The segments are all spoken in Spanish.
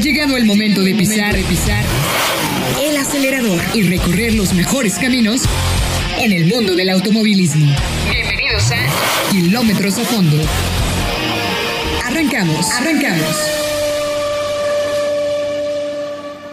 llegado el momento de pisar, de pisar el acelerador y recorrer los mejores caminos en el mundo del automovilismo. Bienvenidos a Kilómetros a Fondo. Arrancamos, arrancamos.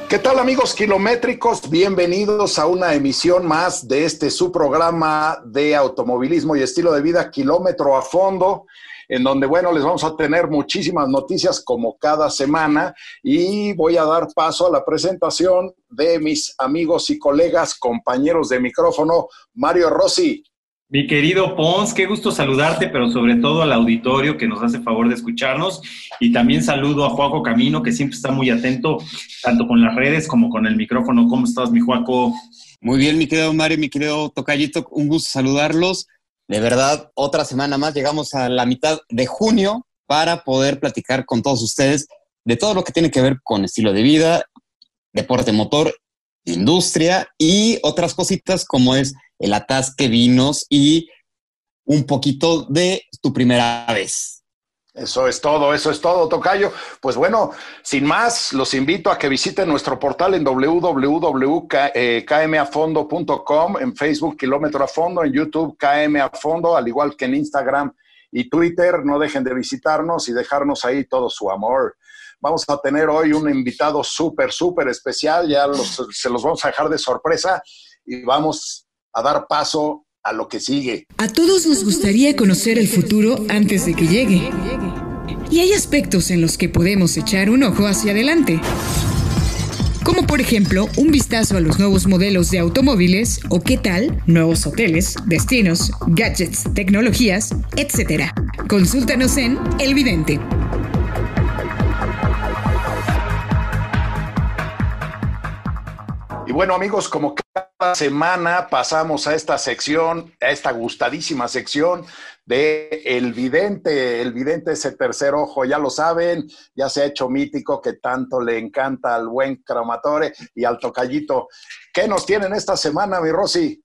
¿Qué tal amigos kilométricos? Bienvenidos a una emisión más de este su programa de automovilismo y estilo de vida Kilómetro a Fondo, en donde, bueno, les vamos a tener muchísimas noticias como cada semana y voy a dar paso a la presentación de mis amigos y colegas, compañeros de micrófono, Mario Rossi. Mi querido Pons, qué gusto saludarte, pero sobre todo al auditorio que nos hace favor de escucharnos. Y también saludo a Juaco Camino, que siempre está muy atento, tanto con las redes como con el micrófono. ¿Cómo estás, mi Juaco? Muy bien, mi querido Mario, mi querido Tocayito, un gusto saludarlos. De verdad, otra semana más, llegamos a la mitad de junio para poder platicar con todos ustedes de todo lo que tiene que ver con estilo de vida, deporte motor, industria y otras cositas como es el atasque, vinos y un poquito de tu primera vez. Eso es todo, eso es todo, Tocayo. Pues bueno, sin más, los invito a que visiten nuestro portal en www.kmafondo.com, en Facebook Kilómetro a Fondo, en YouTube KM a Fondo, al igual que en Instagram y Twitter. No dejen de visitarnos y dejarnos ahí todo su amor. Vamos a tener hoy un invitado súper, súper especial, ya se los vamos a dejar de sorpresa y vamos a dar paso a lo que sigue. A todos nos gustaría conocer el futuro antes de que llegue. Y hay aspectos en los que podemos echar un ojo hacia adelante. Como por ejemplo, un vistazo a los nuevos modelos de automóviles o qué tal, nuevos hoteles, destinos, gadgets, tecnologías, etc. Consúltanos en El Vidente. Y bueno amigos, como semana pasamos a esta sección, a esta gustadísima sección de El Vidente. El Vidente ese tercer ojo, ya lo saben, ya se ha hecho mítico que tanto le encanta al buen Cromatore y al Tocallito. ¿Qué nos tienen esta semana, mi Rosy?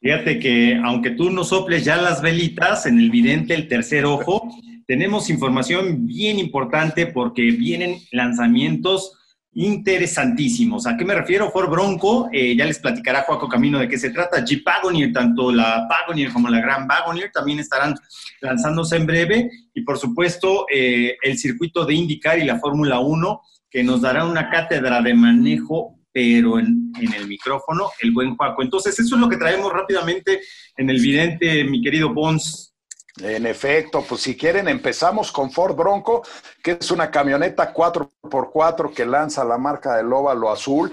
Fíjate que aunque tú no soples ya las velitas en el Vidente, el tercer ojo, tenemos información bien importante porque vienen lanzamientos interesantísimos. ¿A qué me refiero? Ford Bronco, eh, ya les platicará Juaco Camino de qué se trata. Jeep Wagoneer, tanto la Wagoneer como la Gran Wagoneer también estarán lanzándose en breve. Y por supuesto, eh, el circuito de IndyCar y la Fórmula 1, que nos dará una cátedra de manejo, pero en, el micrófono, el buen Juaco. Entonces, eso es lo que traemos rápidamente en el vidente, mi querido Bons. En efecto, pues si quieren empezamos con Ford Bronco, que es una camioneta 4x4 que lanza la marca del óvalo azul.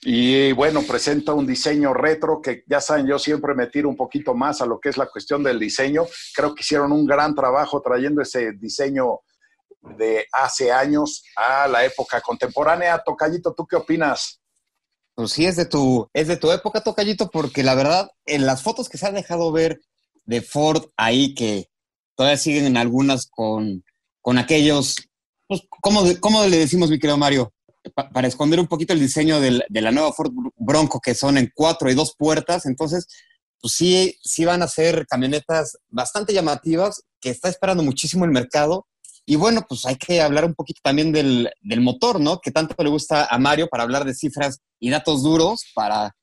Y bueno, presenta un diseño retro que ya saben, yo siempre me tiro un poquito más a lo que es la cuestión del diseño. Creo que hicieron un gran trabajo trayendo ese diseño de hace años a la época contemporánea. Tocallito, ¿tú qué opinas? Pues sí, es de tu, es de tu época, Tocallito, porque la verdad, en las fotos que se han dejado ver de Ford ahí que todavía siguen en algunas con, con aquellos, pues, ¿cómo, ¿cómo, le decimos, mi querido Mario? para esconder un poquito el diseño de la nueva Ford Bronco, que son en cuatro y dos puertas, entonces, pues sí, sí van a ser camionetas bastante llamativas, que está esperando muchísimo el mercado. Y bueno, pues hay que hablar un poquito también del, del motor, ¿no? Que tanto le gusta a Mario para hablar de cifras y datos duros para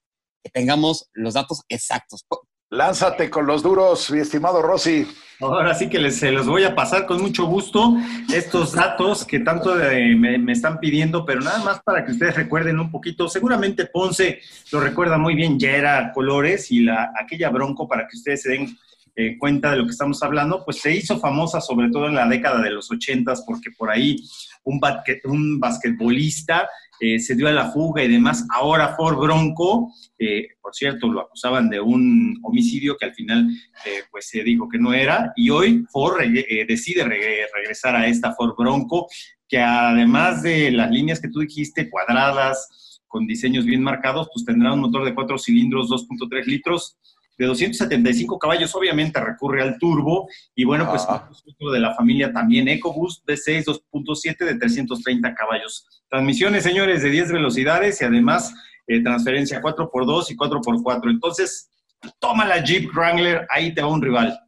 que tengamos los datos exactos. Lánzate con los duros, mi estimado Rossi. Ahora sí que les, se los voy a pasar con mucho gusto estos datos que tanto eh, me, están pidiendo, pero nada más para que ustedes recuerden un poquito. Seguramente Ponce lo recuerda muy bien, ya era Colores y la, aquella Bronco, para que ustedes se den eh, cuenta de lo que estamos hablando, pues se hizo famosa sobre todo en la década de los ochentas, porque por ahí un, un basquetbolista eh, se dio a la fuga y demás. Ahora Ford Bronco, eh, por cierto, lo acusaban de un homicidio que al final eh, pues se dijo que no era, y hoy Ford decide regresar a esta Ford Bronco, que además de las líneas que tú dijiste, cuadradas, con diseños bien marcados, pues tendrá un motor de cuatro cilindros, 2.3 litros, de 275 caballos, obviamente recurre al turbo, y bueno, pues ah. de la familia también EcoBoost V6 2.7 de 330 caballos. Transmisiones, señores, de 10 velocidades y además eh, transferencia 4x2 y 4x4. Entonces, toma la Jeep Wrangler, ahí te va un rival.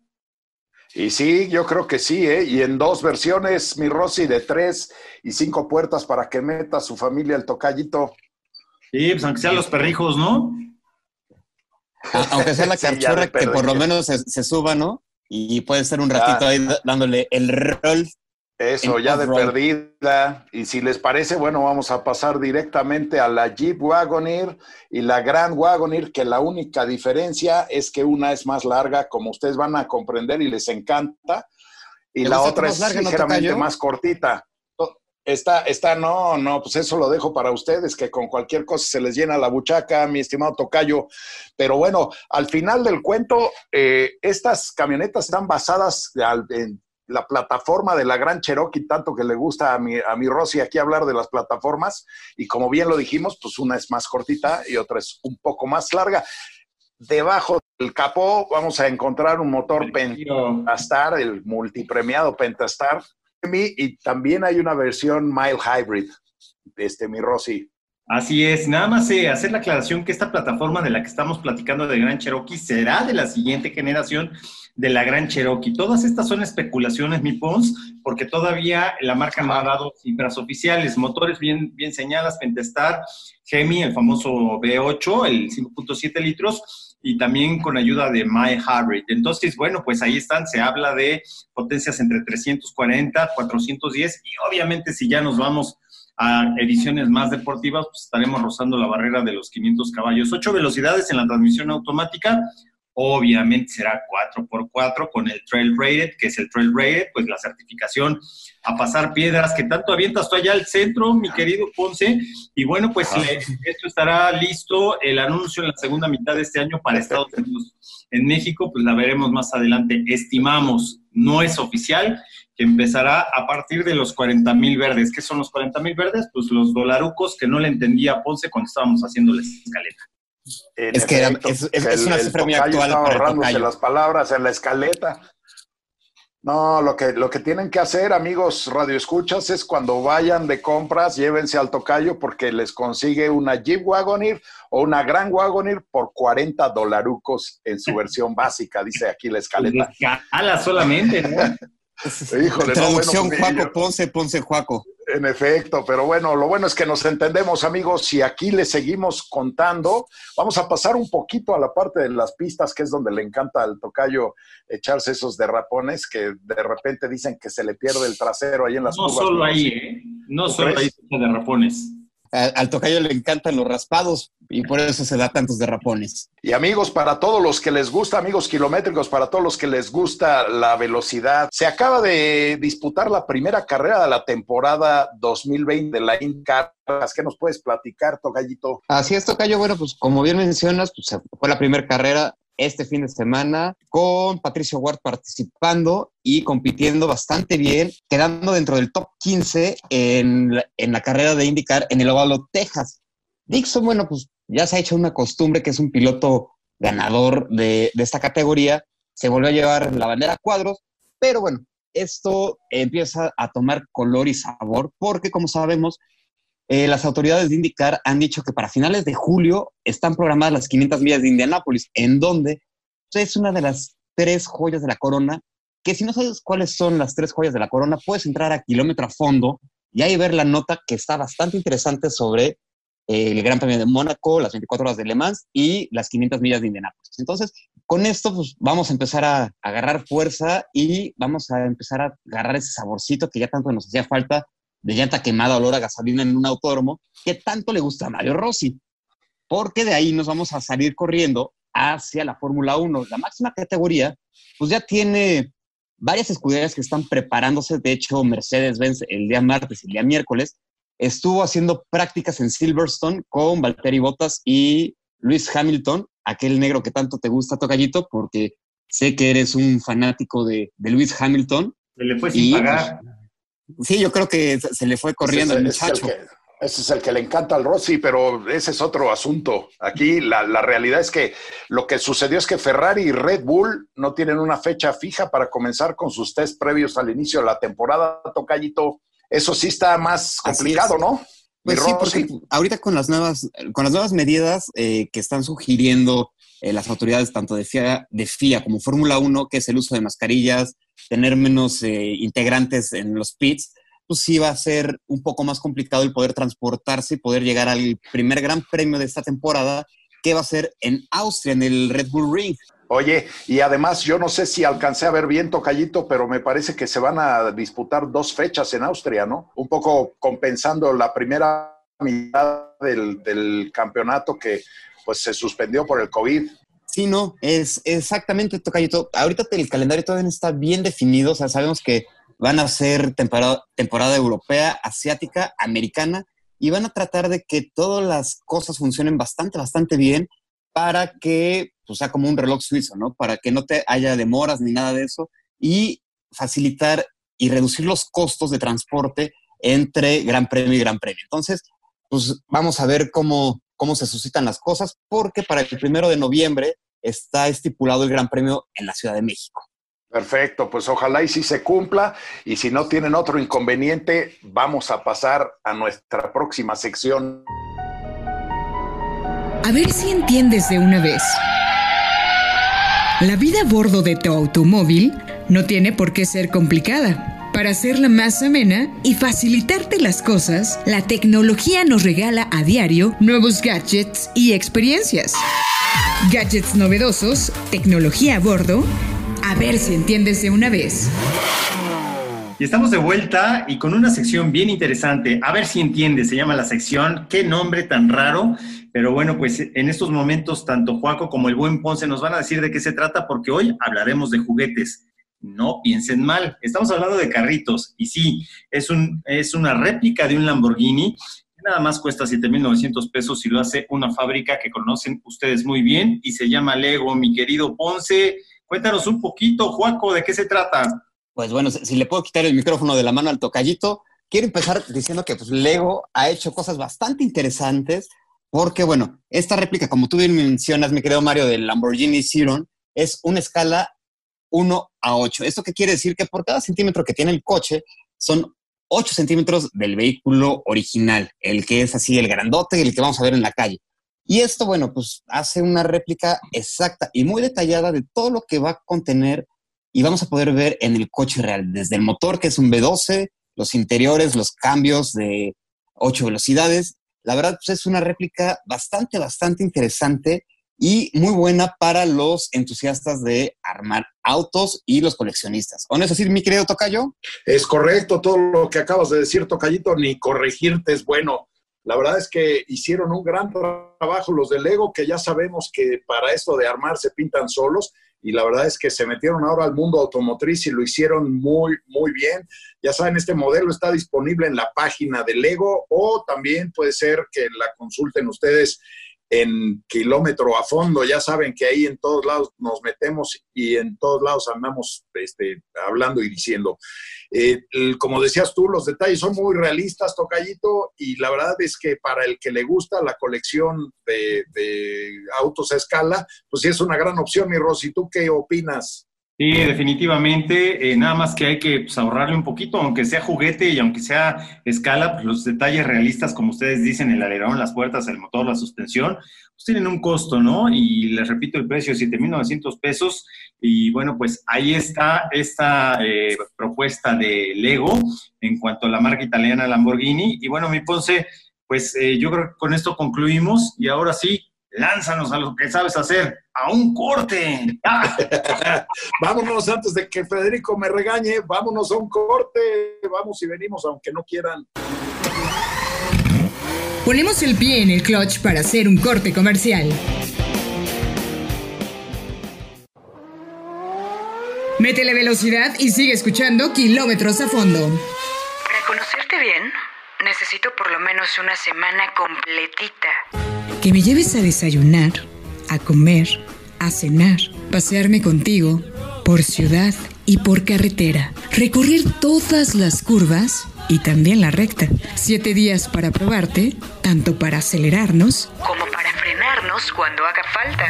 Y sí, yo creo que sí, ¿eh? Y en dos versiones, mi Rosy, de tres y cinco puertas para que meta su familia el tocallito. Sí, pues aunque sean los perrijos, ¿no? Aunque sea la carchora, que por lo menos se, suba, ¿no? Y puede ser un ratito ahí dándole el rol eso, ya de perdida. Y si les parece, bueno, vamos a pasar directamente a la Jeep Wagoneer y la Grand Wagoneer, que la única diferencia es que una es más larga, como ustedes van a comprender y les encanta, y la otra es ligeramente más cortita. Está, está, no, no, pues eso lo dejo para ustedes, que con cualquier cosa se les llena la buchaca, mi estimado Tocayo. Pero bueno, al final del cuento, eh, estas camionetas están basadas en la plataforma de la Gran Cherokee, tanto que le gusta a mi, a mi Rosy aquí hablar de las plataformas, y como bien lo dijimos, pues una es más cortita y otra es un poco más larga. Debajo del capó vamos a encontrar un motor Pentastar, el multipremiado Pentastar, y también hay una versión Mile Hybrid, este, mi Rosy. Así es, nada más eh, hacer la aclaración que esta plataforma de la que estamos platicando de Gran Cherokee será de la siguiente generación de la Gran Cherokee. Todas estas son especulaciones, mi Pons, porque todavía la marca no ha dado cifras oficiales. Motores bien, bien señalas, Pentestar, Gemi, el famoso V8, el 5.7 litros, y también con ayuda de My Hybrid. Entonces, bueno, pues ahí están, se habla de potencias entre 340, 410, y obviamente si ya nos vamos a ediciones más deportivas, pues estaremos rozando la barrera de los 500 caballos. Ocho velocidades en la transmisión automática, obviamente será 4x4 con el Trail Rated, que es el Trail Rated, pues la certificación a pasar piedras que tanto avientas tú allá al centro, mi querido Ponce. Y bueno, pues esto estará listo, el anuncio en la segunda mitad de este año para Estados Unidos. En México, pues la veremos más adelante. Estimamos, no es oficial, que empezará a partir de los 40 mil verdes. ¿Qué son los 40 mil verdes? Pues los dolarucos que no le entendía a Ponce cuando estábamos haciendo la escaleta es que es, una cifra muy actual. ahorrándose las palabras en la escaleta. No, lo que, lo que tienen que hacer, amigos radioescuchas, es cuando vayan de compras, llévense al tocayo porque les consigue una Jeep Wagoneer o una Gran Wagoneer por 40 dolarucos en su versión básica, dice aquí la escaleta. Escala solamente, ¿no? Híjole, Traducción no, Juaco Ponce, Ponce Juaco. En efecto, pero bueno, lo bueno es que nos entendemos, amigos, y aquí les seguimos contando. Vamos a pasar un poquito a la parte de las pistas, que es donde le encanta al tocayo echarse esos derrapones que de repente dicen que se le pierde el trasero ahí en las No solo ahí, ¿eh? No solo ahí derrapones al tocayo le encantan los raspados y por eso se da tantos derrapones. Y amigos, para todos los que les gusta, amigos kilométricos, para todos los que les gusta la velocidad, se acaba de disputar la primera carrera de la temporada 2020 de la IndyCar. ¿Qué nos puedes platicar, Tocayito? Así es, Tocayo. Bueno, pues como bien mencionas, pues fue la primera carrera este fin de semana con Patricio Ward participando y compitiendo bastante bien, quedando dentro del top 15 en la, en la carrera de IndyCar en el Ovalo, Texas. Dixon, bueno, pues ya se ha hecho una costumbre que es un piloto ganador de, de esta categoría, se volvió a llevar la bandera a cuadros, pero bueno, esto empieza a tomar color y sabor porque, como sabemos, eh, las autoridades de IndyCar han dicho que para finales de julio están programadas las 500 millas de Indianápolis, en donde es una de las tres joyas de la corona, que si no sabes cuáles son las tres joyas de la corona, puedes entrar a kilómetro a fondo y ahí ver la nota que está bastante interesante sobre eh, el Gran Premio de Mónaco, las 24 horas de Le Mans y las 500 millas de Indianápolis. Entonces, con esto pues, vamos a empezar a agarrar fuerza y vamos a empezar a agarrar ese saborcito que ya tanto nos hacía falta de llanta quemada, olor a gasolina en un autódromo, que tanto le gusta a Mario Rossi. Porque de ahí nos vamos a salir corriendo hacia la Fórmula 1. La máxima categoría, pues ya tiene varias escuderías que están preparándose. De hecho, Mercedes-Benz el día martes y el día miércoles estuvo haciendo prácticas en Silverstone con Valtteri Bottas y Luis Hamilton, aquel negro que tanto te gusta, Tocallito, porque sé que eres un fanático de, de Luis Hamilton. Se le fue sin pagar. Pues, Sí, yo creo que se le fue corriendo el muchacho. ese es el que le encanta al Rossi, pero ese es otro asunto. Aquí la, realidad es que lo que sucedió es que Ferrari y Red Bull no tienen una fecha fija para comenzar con sus test previos al inicio de la temporada, Tocayito. Eso sí está más complicado, ¿no? Pues sí, porque ahorita con las nuevas, con las nuevas medidas eh, que están sugiriendo eh, las autoridades tanto de FIA, de FIA como Fórmula 1, que es el uso de mascarillas, tener menos eh, integrantes en los pits, pues sí va a ser un poco más complicado el poder transportarse y poder llegar al primer gran premio de esta temporada, que va a ser en Austria, en el Red Bull Ring. Oye, y además yo no sé si alcancé a ver bien Tocayito, pero me parece que se van a disputar dos fechas en Austria, ¿no? Un poco compensando la primera mitad del, del campeonato que pues se suspendió por el COVID. Sí, no, es exactamente Tocayito. Ahorita el calendario todavía no está bien definido, o sea, sabemos que van a ser temporada, temporada europea, asiática, americana, y van a tratar de que todas las cosas funcionen bastante, bastante bien para que pues, sea como un reloj suizo, ¿no? Para que no te haya demoras ni nada de eso y facilitar y reducir los costos de transporte entre Gran Premio y Gran Premio. Entonces, pues vamos a ver cómo, cómo se suscitan las cosas, porque para el primero de noviembre está estipulado el Gran Premio en la Ciudad de México. Perfecto, pues ojalá y si se cumpla y si no tienen otro inconveniente, vamos a pasar a nuestra próxima sección. A ver si entiendes de una vez. La vida a bordo de tu automóvil no tiene por qué ser complicada. Para hacerla más amena y facilitarte las cosas, la tecnología nos regala a diario nuevos gadgets y experiencias. Gadgets novedosos, tecnología a bordo. A ver si entiendes de una vez. Y estamos de vuelta y con una sección bien interesante. A ver si entiendes, se llama la sección. Qué nombre tan raro. Pero bueno, pues en estos momentos tanto Juaco como el buen Ponce nos van a decir de qué se trata porque hoy hablaremos de juguetes. No piensen mal, estamos hablando de carritos y sí, es, un, es una réplica de un Lamborghini que nada más cuesta 7.900 pesos y lo hace una fábrica que conocen ustedes muy bien y se llama Lego. Mi querido Ponce, cuéntanos un poquito, Juaco, ¿de qué se trata? Pues bueno, si le puedo quitar el micrófono de la mano al tocallito, quiero empezar diciendo que pues, Lego ha hecho cosas bastante interesantes porque, bueno, esta réplica, como tú bien mencionas, mi querido Mario, del Lamborghini Chiron, es una escala 1 a 8. ¿Esto qué quiere decir? Que por cada centímetro que tiene el coche son 8 centímetros del vehículo original, el que es así el grandote, el que vamos a ver en la calle. Y esto, bueno, pues hace una réplica exacta y muy detallada de todo lo que va a contener y vamos a poder ver en el coche real, desde el motor, que es un V12, los interiores, los cambios de 8 velocidades la verdad, pues es una réplica bastante, bastante interesante y muy buena para los entusiastas de armar autos y los coleccionistas. ¿O no es así, mi querido Tocayo? Es correcto todo lo que acabas de decir, Tocayito, ni corregirte es bueno. La verdad es que hicieron un gran trabajo los de Lego, que ya sabemos que para esto de armar se pintan solos y la verdad es que se metieron ahora al mundo automotriz y lo hicieron muy, muy bien. Ya saben, este modelo está disponible en la página de Lego o también puede ser que la consulten ustedes en kilómetro a fondo. Ya saben que ahí en todos lados nos metemos y en todos lados andamos este, hablando y diciendo. Eh, como decías tú, los detalles son muy realistas, Tocayito, y la verdad es que para el que le gusta la colección de, autos a escala, pues sí es una gran opción, mi Rosy. ¿Tú qué opinas? Sí, definitivamente. Eh, nada más que hay que pues, ahorrarle un poquito, aunque sea juguete y aunque sea escala, pues, los detalles realistas, como ustedes dicen, el alerón, las puertas, el motor, la suspensión, pues tienen un costo, ¿no? Y les repito el precio, 7.900 pesos. Y bueno, pues ahí está esta eh, propuesta de Lego en cuanto a la marca italiana Lamborghini. Y bueno, mi Ponce, pues eh, yo creo que con esto concluimos y ahora sí, lánzanos a lo que sabes hacer, a un corte. vámonos antes de que Federico me regañe, vámonos a un corte, vamos y venimos aunque no quieran. Ponemos el pie en el clutch para hacer un corte comercial. Métele velocidad y sigue escuchando kilómetros a fondo. Para conocerte bien, necesito por lo menos una semana completita que me lleves a desayunar, a comer, a cenar, pasearme contigo por ciudad y por carretera, recorrer todas las curvas y también la recta. Siete días para probarte, tanto para acelerarnos como para frenarnos cuando haga falta.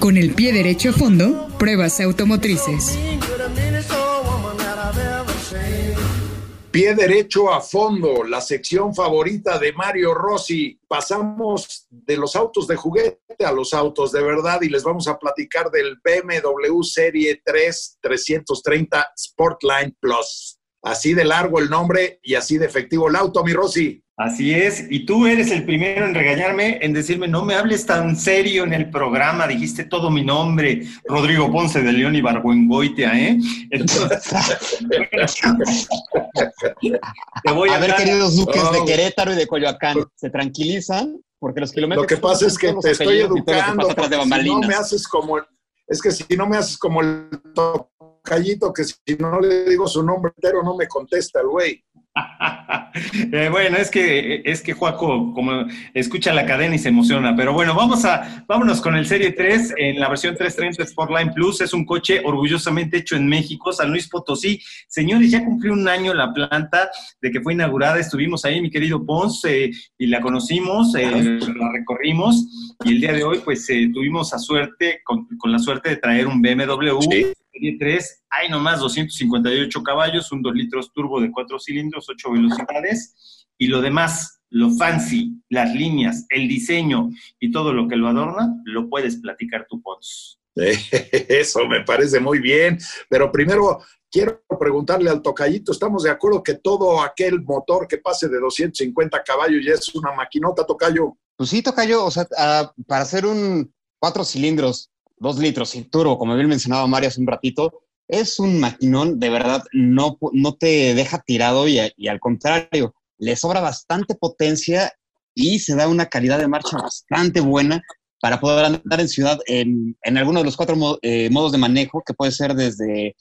Con el pie derecho a fondo, pruebas automotrices. Pie derecho a fondo, la sección favorita de Mario Rossi. Pasamos de los autos de juguete a los autos de verdad y les vamos a platicar del BMW Serie 3 330 Sportline Plus. Así de largo el nombre y así de efectivo el auto, mi Rossi. Así es, y tú eres el primero en regañarme, en decirme, no me hables tan serio en el programa, dijiste todo mi nombre, Rodrigo Ponce de León y Barbuengoitia, ¿eh? te voy a, ver, queridos duques de Querétaro y de Coyoacán, ¿se tranquilizan? Porque los kilómetros... Lo que pasa es que te estoy educando, si no me haces como... Es que si no me haces como el tocallito, que si no le digo su nombre entero no me contesta el güey. Eh, bueno, es que, es que Juaco como escucha la cadena y se emociona, pero bueno, vamos a, vámonos con el Serie 3 en la versión 330 Sportline Plus. Es un coche orgullosamente hecho en México, San Luis Potosí. Señores, ya cumplió un año la planta de que fue inaugurada. Estuvimos ahí, mi querido Ponce, y la conocimos, eh, la recorrimos, y el día de hoy, pues eh, tuvimos a suerte, con, la suerte de traer un BMW. Serie 3, hay nomás 258 caballos, un 2 litros turbo de 4 cilindros, 8 velocidades, y lo demás, lo fancy, las líneas, el diseño y todo lo que lo adorna, lo puedes platicar tú, Pons. Eso me parece muy bien, pero primero quiero preguntarle al tocayito, ¿estamos de acuerdo que todo aquel motor que pase de 250 caballos ya es una maquinota, tocayo? Pues sí, tocayo, o sea, ah, para hacer un cuatro cilindros dos litros y turbo, como bien mencionaba Mario hace un ratito, es un maquinón, de verdad, no, no te deja tirado y, al contrario, le sobra bastante potencia y se da una calidad de marcha bastante buena para poder andar en ciudad en, en alguno de los cuatro eh, modos de manejo, que puede ser desde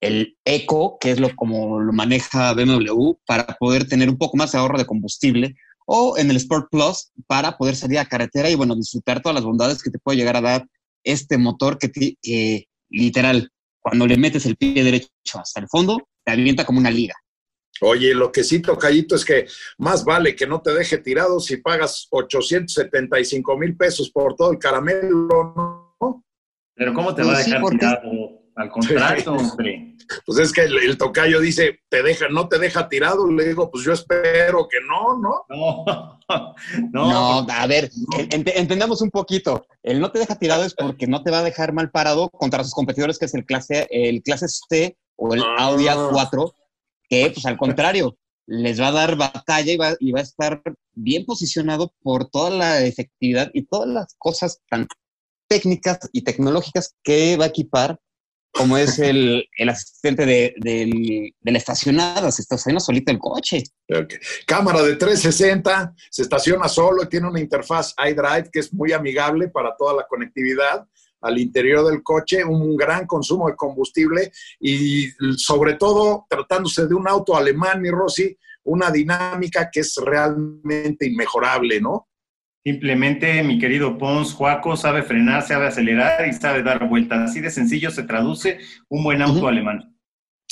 el Eco, que es lo como lo maneja BMW, para poder tener un poco más de ahorro de combustible, o en el Sport Plus, para poder salir a carretera y, bueno, disfrutar todas las bondades que te puede llegar a dar este motor que, literal, cuando le metes el pie derecho hasta el fondo, te avienta como una liga. Oye, lo que sí, Tocayito, es que más vale que no te deje tirado si pagas 875 mil pesos por todo el caramelo, ¿no? Pero ¿cómo te va a pues dejar tirado? Al contrato, hombre. Pues es que el, tocayo dice, te deja, no te deja tirado. Le digo, pues yo espero que no, ¿no? No, no. a ver, entendamos un poquito. El no te deja tirado es porque no te va a dejar mal parado contra sus competidores, que es el clase, el clase C o el Audi A4, que pues al contrario, les va a dar batalla y va, y va a estar bien posicionado por toda la efectividad y todas las cosas tan técnicas y tecnológicas que va a equipar como es el, asistente de, la estacionada, se estaciona solito el coche. Cámara de 360, se estaciona solo tiene una interfaz iDrive que es muy amigable para toda la conectividad al interior del coche, un gran consumo de combustible y sobre todo tratándose de un auto alemán, mi Rossi, una dinámica que es realmente inmejorable, ¿no? Simplemente, mi querido Pons, Juaco sabe frenar, sabe acelerar y sabe dar vueltas. Así de sencillo se traduce un buen auto alemán.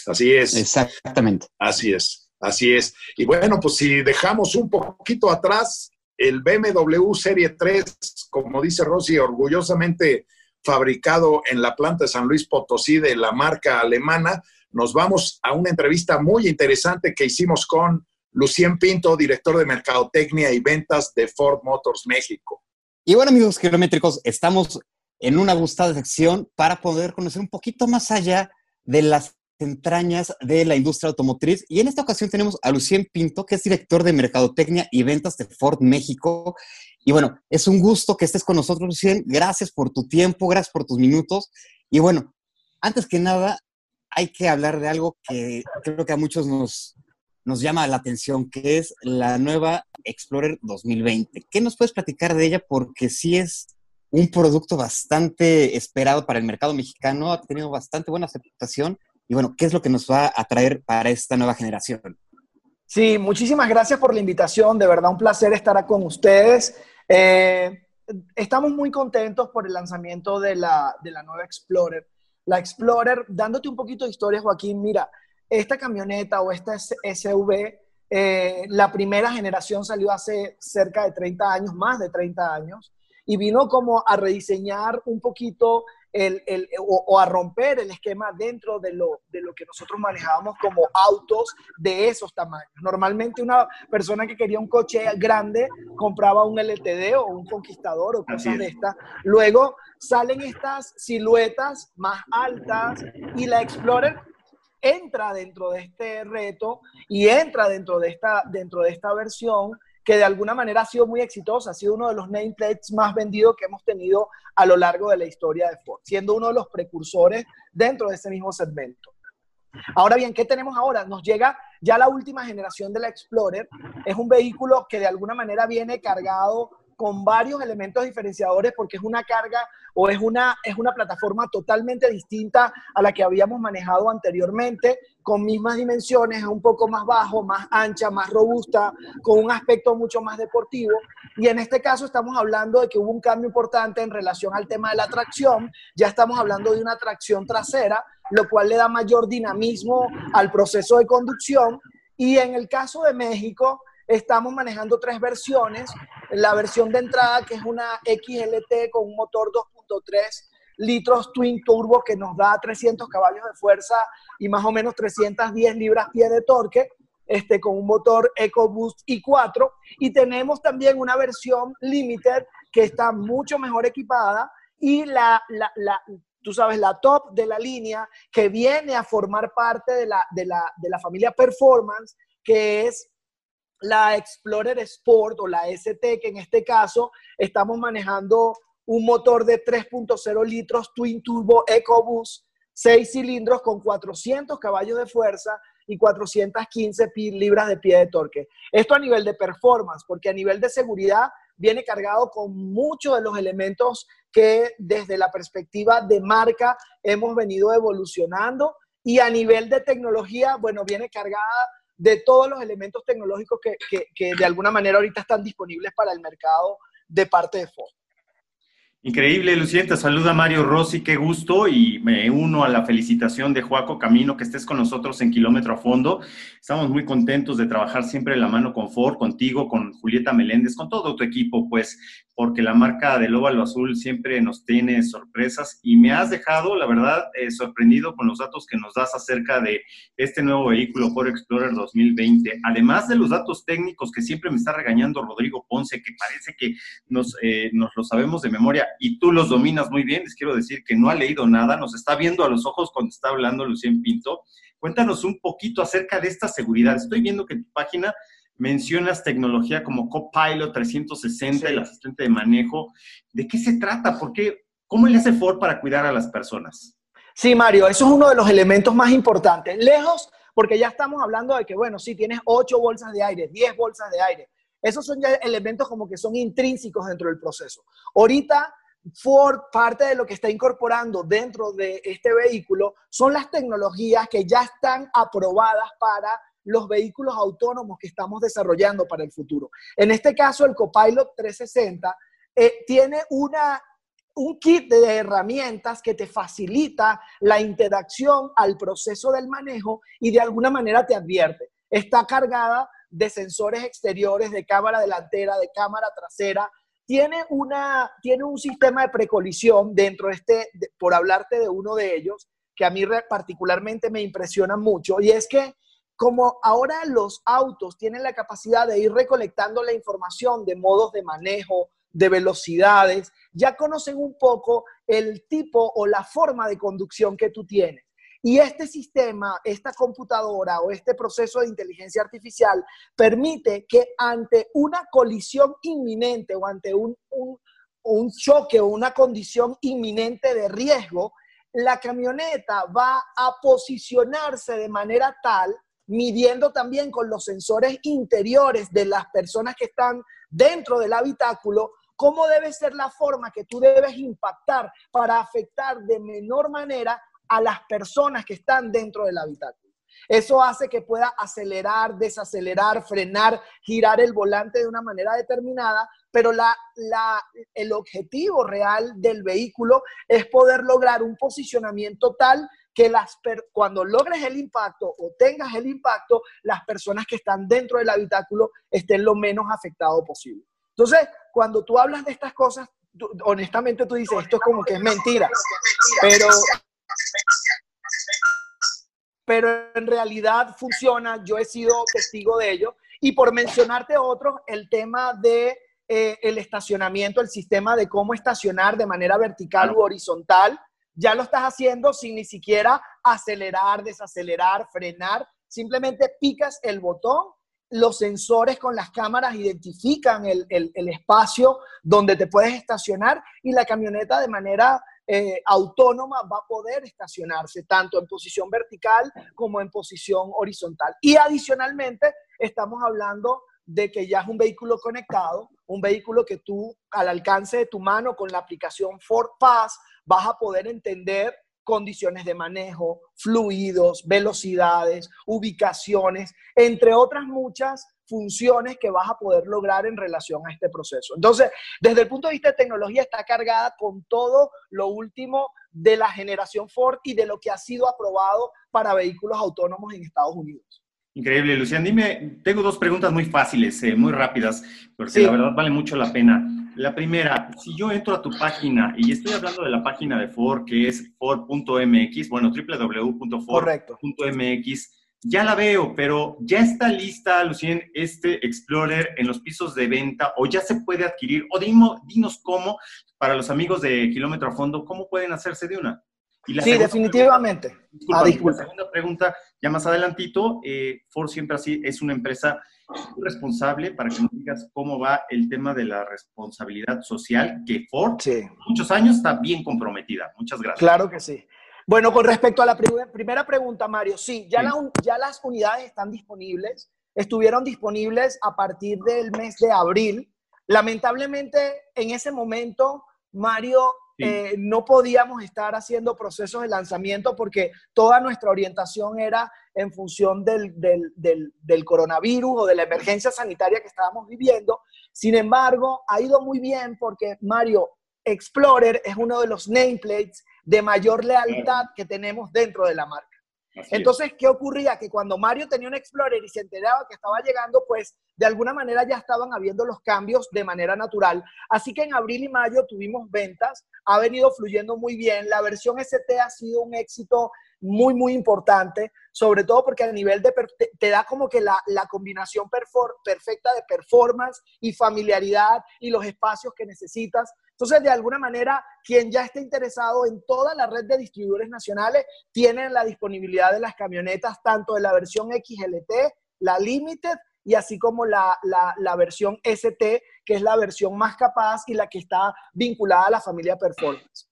Así es. Exactamente. Así es, así es. Y bueno, pues si dejamos un poquito atrás el BMW Serie 3, como dice Rossi, orgullosamente fabricado en la planta de San Luis Potosí de la marca alemana, nos vamos a una entrevista muy interesante que hicimos con Lucien Pinto, director de Mercadotecnia y Ventas de Ford Motors México. Y bueno, amigos kilométricos, estamos en una gustada sección para poder conocer un poquito más allá de las entrañas de la industria automotriz. Y en esta ocasión tenemos a Lucien Pinto, que es director de Mercadotecnia y Ventas de Ford México. Y bueno, es un gusto que estés con nosotros, Lucien. Gracias por tu tiempo, gracias por tus minutos. Y bueno, antes que nada, hay que hablar de algo que creo que a muchos nos, nos llama la atención, que es la nueva Explorer 2020. ¿Qué nos puedes platicar de ella? Porque sí es un producto bastante esperado para el mercado mexicano, ha tenido bastante buena aceptación. Y bueno, ¿qué es lo que nos va a traer para esta nueva generación? Sí, muchísimas gracias por la invitación. De verdad, un placer estar con ustedes. Eh, estamos muy contentos por el lanzamiento de la, de la nueva Explorer. La Explorer, dándote un poquito de historia, Joaquín, mira, esta camioneta o esta SUV, eh, la primera generación salió hace cerca de 30 años, más de 30 años, y vino como a rediseñar un poquito o, a romper el esquema dentro de lo, de lo que nosotros manejábamos como autos de esos tamaños. Normalmente una persona que quería un coche grande compraba un LTD o un Conquistador o cosas de estas. Luego salen estas siluetas más altas y la Explorer entra dentro de este reto y entra dentro de esta, dentro de esta versión que de alguna manera ha sido muy exitosa, ha sido uno de los nameplates más vendidos que hemos tenido a lo largo de la historia de Ford, siendo uno de los precursores dentro de ese mismo segmento. Ahora bien, ¿qué tenemos ahora? Nos llega ya la última generación de la Explorer. Es un vehículo que de alguna manera viene cargado con varios elementos diferenciadores porque es una carga o es una, es una plataforma totalmente distinta a la que habíamos manejado anteriormente, con mismas dimensiones, un poco más bajo, más ancha, más robusta, con un aspecto mucho más deportivo. Y en este caso estamos hablando de que hubo un cambio importante en relación al tema de la tracción. Ya estamos hablando de una tracción trasera, lo cual le da mayor dinamismo al proceso de conducción. Y en el caso de México, estamos manejando tres versiones. La versión de entrada, que es una XLT con un motor 2.3 litros twin turbo que nos da 300 caballos de fuerza y más o menos 310 libras-pie de torque, este, con un motor EcoBoost i4. Y tenemos también una versión Limited que está mucho mejor equipada y la, la, la tú sabes, la top de la línea que viene a formar parte de la, de la, de la familia Performance, que es la Explorer Sport o la ST, que en este caso estamos manejando un motor de 3.0 litros Twin Turbo EcoBoost, 6 cilindros con 400 caballos de fuerza y 415 libras de pie de torque. Esto a nivel de performance, porque a nivel de seguridad viene cargado con muchos de los elementos que desde la perspectiva de marca hemos venido evolucionando y a nivel de tecnología, bueno, viene cargada de todos los elementos tecnológicos que, que, de alguna manera ahorita están disponibles para el mercado de parte de Ford. Increíble, Lucía, te saluda Mario Rossi, qué gusto y me uno a la felicitación de Joaco Camino que estés con nosotros en Kilómetro a Fondo. Estamos muy contentos de trabajar siempre de la mano con Ford, contigo, con Julieta Meléndez, con todo tu equipo, pues porque la marca del óvalo azul siempre nos tiene sorpresas y me has dejado, la verdad, eh, sorprendido con los datos que nos das acerca de este nuevo vehículo Ford Explorer 2020. Además de los datos técnicos que siempre me está regañando Rodrigo Ponce, que parece que nos, eh, nos lo sabemos de memoria y tú los dominas muy bien, les quiero decir que no ha leído nada, nos está viendo a los ojos cuando está hablando Lucien Pinto. Cuéntanos un poquito acerca de esta seguridad. Estoy viendo que tu página mencionas tecnología como Copilot 360, el asistente de manejo. ¿De qué se trata? ¿Por qué? ¿Cómo le hace Ford para cuidar a las personas? Sí, Mario, eso es uno de los elementos más importantes. Lejos, porque ya estamos hablando de que, bueno, sí, tienes 8 bolsas de aire, 10 bolsas de aire. Esos son ya elementos como que son intrínsecos dentro del proceso. Ahorita, Ford, parte de lo que está incorporando dentro de este vehículo son las tecnologías que ya están aprobadas para los vehículos autónomos que estamos desarrollando para el futuro. En este caso, el Copilot 360 eh, tiene una, un kit de herramientas que te facilita la interacción al proceso del manejo y de alguna manera te advierte. Está cargada de sensores exteriores, de cámara delantera, de cámara trasera. Tiene, una, tiene un sistema de precolisión dentro de este, por hablarte de uno de ellos, que a mí particularmente me impresiona mucho, y es que como ahora los autos tienen la capacidad de ir recolectando la información de modos de manejo, de velocidades, ya conocen un poco el tipo o la forma de conducción que tú tienes. Y este sistema, esta computadora o este proceso de inteligencia artificial permite que ante una colisión inminente o ante un, un choque o una condición inminente de riesgo, la camioneta va a posicionarse de manera tal midiendo también con los sensores interiores de las personas que están dentro del habitáculo, cómo debe ser la forma que tú debes impactar para afectar de menor manera a las personas que están dentro del habitáculo. Eso hace que pueda acelerar, desacelerar, frenar, girar el volante de una manera determinada, pero la, el objetivo real del vehículo es poder lograr un posicionamiento tal que las cuando logres el impacto o tengas el impacto, las personas que están dentro del habitáculo estén lo menos afectado posible. Entonces, cuando tú hablas de estas cosas, honestamente tú dices, esto es como que es mentira, pero, pero en realidad funciona, yo he sido testigo de ello. Y por mencionarte otros, el tema de eh, el estacionamiento, el sistema de cómo estacionar de manera vertical u horizontal, ya lo estás haciendo sin ni siquiera acelerar, desacelerar, frenar. Simplemente picas el botón, los sensores con las cámaras identifican el, espacio donde te puedes estacionar y la camioneta de manera eh, autónoma va a poder estacionarse tanto en posición vertical como en posición horizontal. Y adicionalmente estamos hablando de que ya es un vehículo conectado, un vehículo que tú al alcance de tu mano con la aplicación Ford Pass vas a poder entender condiciones de manejo, fluidos, velocidades, ubicaciones, entre otras muchas funciones que vas a poder lograr en relación a este proceso. Entonces, desde el punto de vista de tecnología, está cargada con todo lo último de la generación Ford y de lo que ha sido aprobado para vehículos autónomos en Estados Unidos. Increíble, Lucian. Dime, tengo dos preguntas muy fáciles, eh, muy rápidas, porque la verdad vale mucho la pena. La primera, si yo entro a tu página y estoy hablando de la página de Ford, que es Ford.mx, bueno, www.ford.mx, ya la veo, pero ya está lista, Lucien, este Explorer en los pisos de venta o ya se puede adquirir, o dinos cómo, para los amigos de Kilómetro a Fondo, ¿cómo pueden hacerse de una? Sí, definitivamente. Ah, disculpa, La segunda pregunta, ya más adelantito, eh, Ford siempre así es una empresa responsable para que nos digas cómo va el tema de la responsabilidad social, que Ford muchos años está bien comprometida. Muchas gracias. Claro que sí. Bueno, con respecto a la primera pregunta, Mario, sí, ya, ya las unidades están disponibles, estuvieron disponibles a partir del mes de abril. Lamentablemente, en ese momento, Mario, eh, no podíamos estar haciendo procesos de lanzamiento porque toda nuestra orientación era en función del, del, coronavirus o de la emergencia sanitaria que estábamos viviendo. Sin embargo, ha ido muy bien porque Mario Explorer es uno de los nameplates de mayor lealtad que tenemos dentro de la marca. Entonces, ¿qué ocurría? Que cuando Mario tenía un Explorer y se enteraba que estaba llegando, pues de alguna manera ya estaban habiendo los cambios de manera natural. Así que en abril y mayo tuvimos ventas, ha venido fluyendo muy bien. La versión ST ha sido un éxito muy, muy importante, sobre todo porque a nivel de, te, da como que la, la combinación perfecta de performance y familiaridad y los espacios que necesitas. Entonces, de alguna manera, quien ya esté interesado en toda la red de distribuidores nacionales, tiene la disponibilidad de las camionetas, tanto de la versión XLT, la Limited, y así como la, la, versión ST, que es la versión más capaz y la que está vinculada a la familia Performance.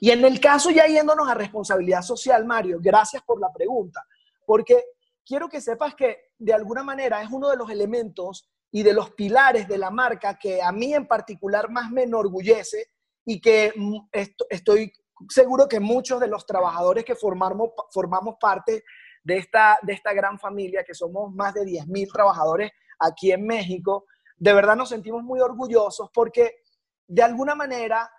Y en el caso, ya yéndonos a responsabilidad social, Mario, gracias por la pregunta, porque quiero que sepas que de alguna manera es uno de los elementos y de los pilares de la marca que a mí en particular más me enorgullece y que mm, estoy seguro que muchos de los trabajadores que formamos, formamos parte de esta, de esta gran familia, que somos más de 10.000 trabajadores aquí en México, de verdad nos sentimos muy orgullosos porque de alguna manera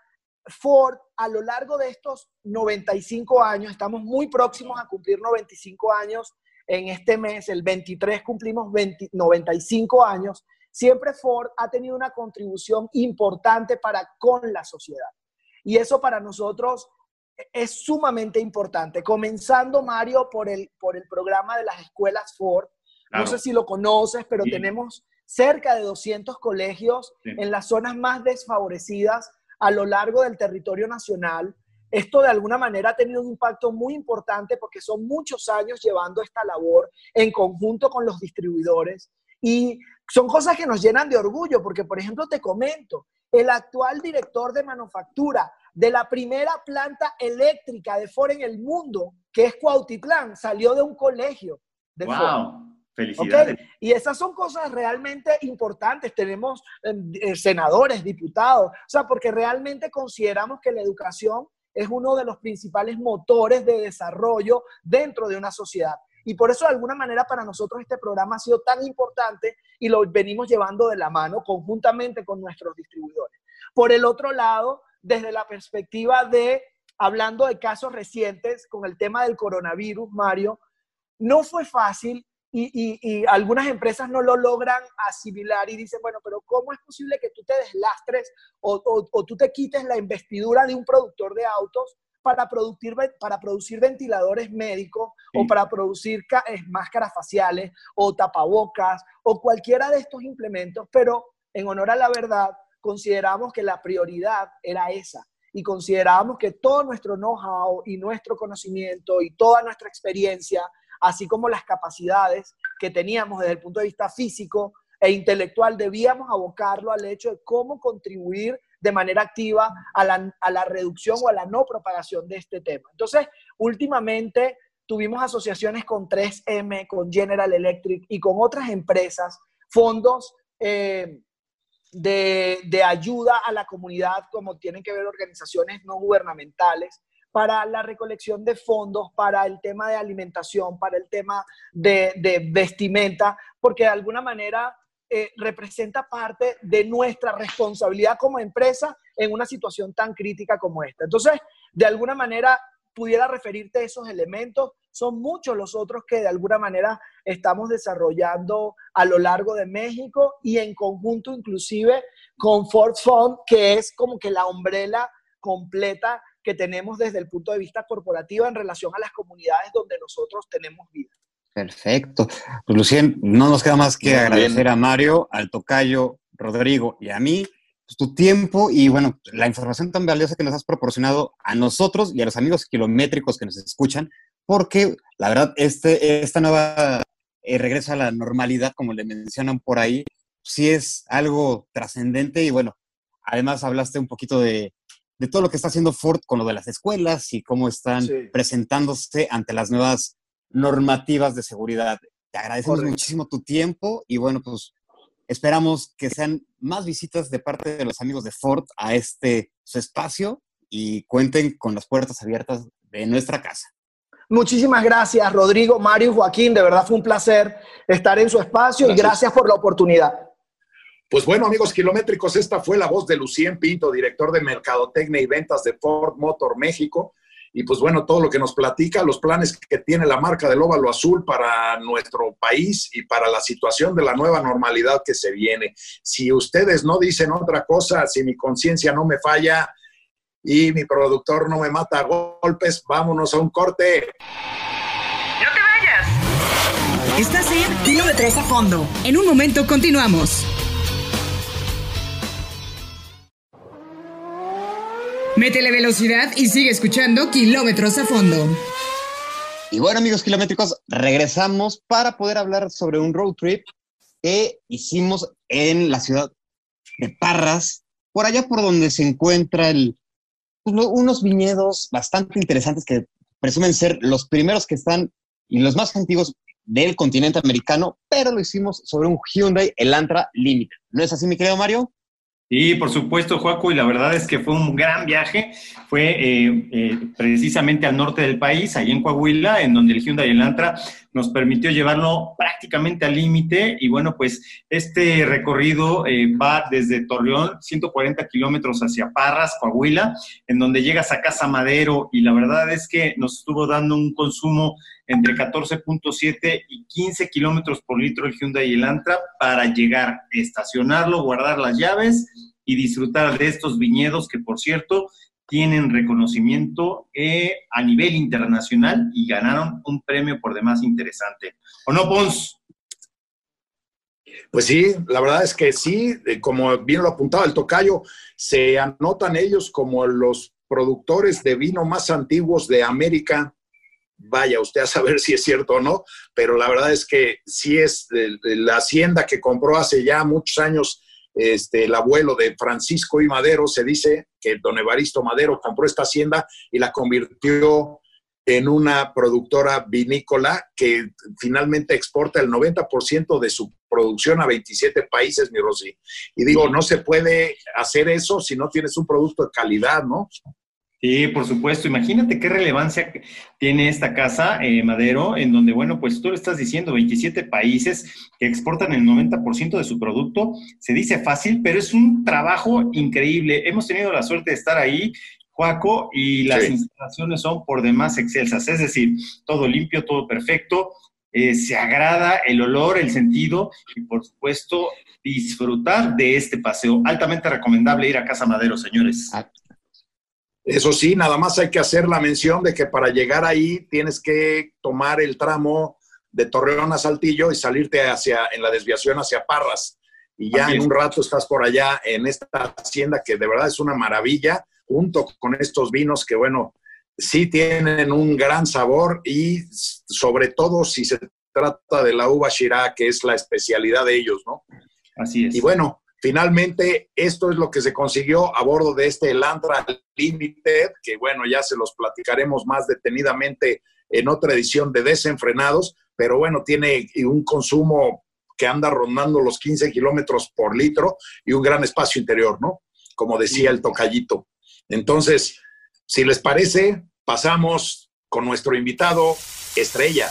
Ford a lo largo de estos 95 años, estamos muy próximos a cumplir 95 años en este mes, el 23 cumplimos 95 años, siempre Ford ha tenido una contribución importante para con la sociedad. Y eso para nosotros es sumamente importante. Comenzando, Mario, por el, por el programa de las escuelas Ford. No sé si lo conoces, pero tenemos cerca de 200 colegios en las zonas más desfavorecidas a lo largo del territorio nacional. Esto de alguna manera ha tenido un impacto muy importante porque son muchos años llevando esta labor en conjunto con los distribuidores. Y son cosas que nos llenan de orgullo porque, por ejemplo, te comento, el actual director de manufactura de la primera planta eléctrica de Ford en el mundo, que es Cuautitlán, salió de un colegio de wow. Felicidades. Y esas son cosas realmente importantes. Tenemos eh, senadores, diputados, o sea, porque realmente consideramos que la educación es uno de los principales motores de desarrollo dentro de una sociedad. Y por eso, de alguna manera, para nosotros este programa ha sido tan importante y lo venimos llevando de la mano conjuntamente con nuestros distribuidores. Por el otro lado, desde la perspectiva de, hablando de casos recientes con el tema del coronavirus, Mario, no fue fácil y, algunas empresas no lo logran asimilar y dicen, bueno, pero ¿cómo es posible que tú te deslastres o, o, tú te quites la investidura de un productor de autos para producir, para producir ventiladores médicos o para producir máscaras faciales o tapabocas o cualquiera de estos implementos, pero en honor a la verdad, consideramos que la prioridad era esa y considerábamos que todo nuestro know-how y nuestro conocimiento y toda nuestra experiencia así como las capacidades que teníamos desde el punto de vista físico e intelectual, debíamos abocarlo al hecho de cómo contribuir de manera activa a la, reducción o a la no propagación de este tema. Entonces, últimamente tuvimos asociaciones con 3M, con General Electric y con otras empresas, fondos eh, de, de, ayuda a la comunidad, como tienen que ver organizaciones no gubernamentales, para la recolección de fondos, para el tema de alimentación, para el tema de, vestimenta, porque de alguna manera eh, representa parte de nuestra responsabilidad como empresa en una situación tan crítica como esta. Entonces, de alguna manera, pudiera referirte a esos elementos. Son muchos los otros que de alguna manera estamos desarrollando a lo largo de México y en conjunto inclusive con Ford Fund, que es como que la umbrella completa que tenemos desde el punto de vista corporativo en relación a las comunidades donde nosotros tenemos vida. Perfecto. Pues Lucien, no nos queda más que agradecer a Mario, al tocayo, Rodrigo y a mí pues, tu tiempo y bueno, la información tan valiosa que nos has proporcionado a nosotros y a los amigos kilométricos que nos escuchan, porque la verdad, este, esta nueva eh, regreso a la normalidad, como le mencionan por ahí, sí es algo trascendente y bueno, además hablaste un poquito de, de todo lo que está haciendo Ford con lo de las escuelas y cómo están presentándose ante las nuevas normativas de seguridad. Te agradecemos muchísimo tu tiempo y bueno, pues esperamos que sean más visitas de parte de los amigos de Ford a este su espacio y cuenten con las puertas abiertas de nuestra casa. Muchísimas gracias, Rodrigo, Mario, Joaquín. De verdad fue un placer estar en su espacio y gracias por la oportunidad. Pues bueno, amigos kilométricos, esta fue la voz de Lucien Pinto, director de Mercadotecnia y Ventas de Ford Motor México. Y pues bueno, todo lo que nos platica, los planes que tiene la marca del óvalo azul para nuestro país y para la situación de la nueva normalidad que se viene. Si ustedes no dicen otra cosa, si mi conciencia no me falla y mi productor no me mata a golpes, vámonos a un corte. No te vayas. Estás en Kilómetros a Fondo. En un momento continuamos. Métele velocidad y sigue escuchando kilómetros a fondo. Y bueno, amigos kilométricos, regresamos para poder hablar sobre un road trip que hicimos en la ciudad de Parras, por allá por donde se encuentra el, pues, unos viñedos bastante interesantes que presumen ser los primeros que están y los más antiguos del continente americano, pero lo hicimos sobre un Hyundai Elantra Limited. ¿No es así, mi querido Mario? Sí, por supuesto, Joaco, y la verdad es que fue un gran viaje. Fue eh, eh, precisamente al norte del país, ahí en Coahuila, en donde el Hyundai Elantra nos permitió llevarlo prácticamente al límite. Y bueno, pues este recorrido eh, va desde Torreón, 140 kilómetros hacia Parras, Coahuila, en donde llegas a Casa Madero. Y la verdad es que nos estuvo dando un consumo entre 14.7 y 15 kilómetros por litro el Hyundai Elantra para llegar, estacionarlo, guardar las llaves y disfrutar de estos viñedos que, por cierto, tienen reconocimiento eh, a nivel internacional y ganaron un premio por demás interesante. ¿O no, Pons? Pues sí, la verdad es que sí, como bien lo apuntaba el tocayo, se anotan ellos como los productores de vino más antiguos de América vaya usted a saber si es cierto o no, pero la verdad es que sí es la hacienda que compró hace ya muchos años este, el abuelo de Francisco y Madero, se dice que don Evaristo Madero compró esta hacienda y la convirtió en una productora vinícola que finalmente exporta el 90% de su producción a 27 países, mi Rosy. Y digo, no se puede hacer eso si no tienes un producto de calidad, ¿no? Sí, por supuesto. Imagínate qué relevancia tiene esta casa, eh, Madero, en donde, bueno, pues tú le estás diciendo 27 países que exportan el 90% de su producto. Se dice fácil, pero es un trabajo increíble. Hemos tenido la suerte de estar ahí, Juaco, y las instalaciones son por demás excelsas. Es decir, todo limpio, todo perfecto. eh, se agrada el olor, el sentido y por supuesto disfrutar de este paseo. Altamente recomendable ir a Casa Madero, señores. Ah. Eso sí, nada más hay que hacer la mención de que para llegar ahí tienes que tomar el tramo de Torreón a Saltillo y salirte hacia, en la desviación hacia Parras. Y ya en un rato estás por allá en esta hacienda que de verdad es una maravilla, junto con estos vinos que, bueno, sí tienen un gran sabor y sobre todo si se trata de la uva Shiraz, que es la especialidad de ellos, ¿no? Así es. Y bueno, finalmente esto es lo que se consiguió a bordo de este Elantra Limited, que bueno, ya se los platicaremos más detenidamente en otra edición de Desenfrenados, pero bueno, tiene un consumo que anda rondando los 15 kilómetros por litro y un gran espacio interior, ¿no? Como decía el tocallito. Entonces, si les parece, pasamos con nuestro invitado estrella.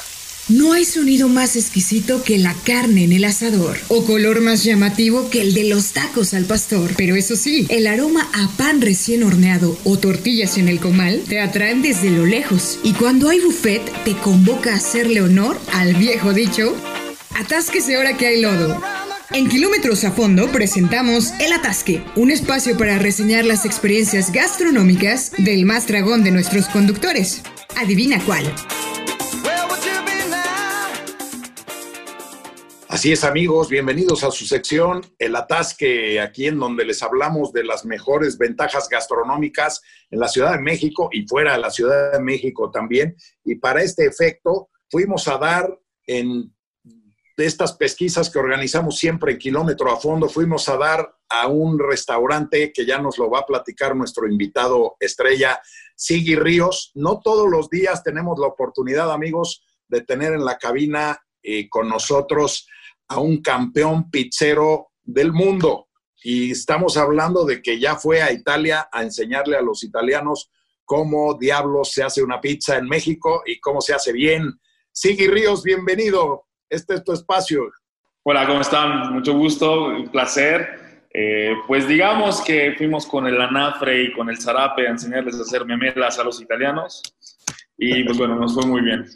No hay sonido más exquisito que la carne en el asador o color más llamativo que el de los tacos al pastor. Pero eso sí, el aroma a pan recién horneado o tortillas en el comal te atraen desde lo lejos. Y cuando hay buffet, te convoca a hacerle honor al viejo dicho, atásquese ahora que hay lodo. En Kilómetros a Fondo presentamos El Atasque, un espacio para reseñar las experiencias gastronómicas del más dragón de nuestros conductores. Adivina cuál. Así es amigos, bienvenidos a su sección El Atasque, aquí en donde les hablamos de las mejores ventajas gastronómicas en la Ciudad de México y fuera de la Ciudad de México también. Y para este efecto fuimos a dar en estas pesquisas que organizamos siempre en Kilómetro a Fondo, fuimos a dar a un restaurante que ya nos lo va a platicar nuestro invitado estrella, Sigui Ríos. No todos los días tenemos la oportunidad, amigos, de tener en la cabina eh, con nosotros a un campeón pizzero del mundo. Y estamos hablando de que ya fue a Italia a enseñarle a los italianos cómo diablos se hace una pizza en México y cómo se hace bien. Sigui Ríos, bienvenido este es tu espacio. Hola, ¿cómo están? Mucho gusto, un placer. Eh, pues digamos que fuimos con el anafre y con el zarape a enseñarles a hacer memelas a los italianos y pues bueno, nos fue muy bien.